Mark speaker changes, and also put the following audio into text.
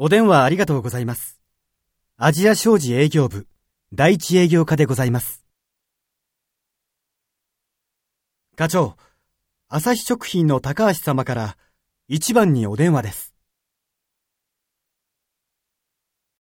Speaker 1: お電話ありがとうございます。アジア商事営業部、第一営業課でございます。課長、朝日食品の高橋様から一番にお電話です。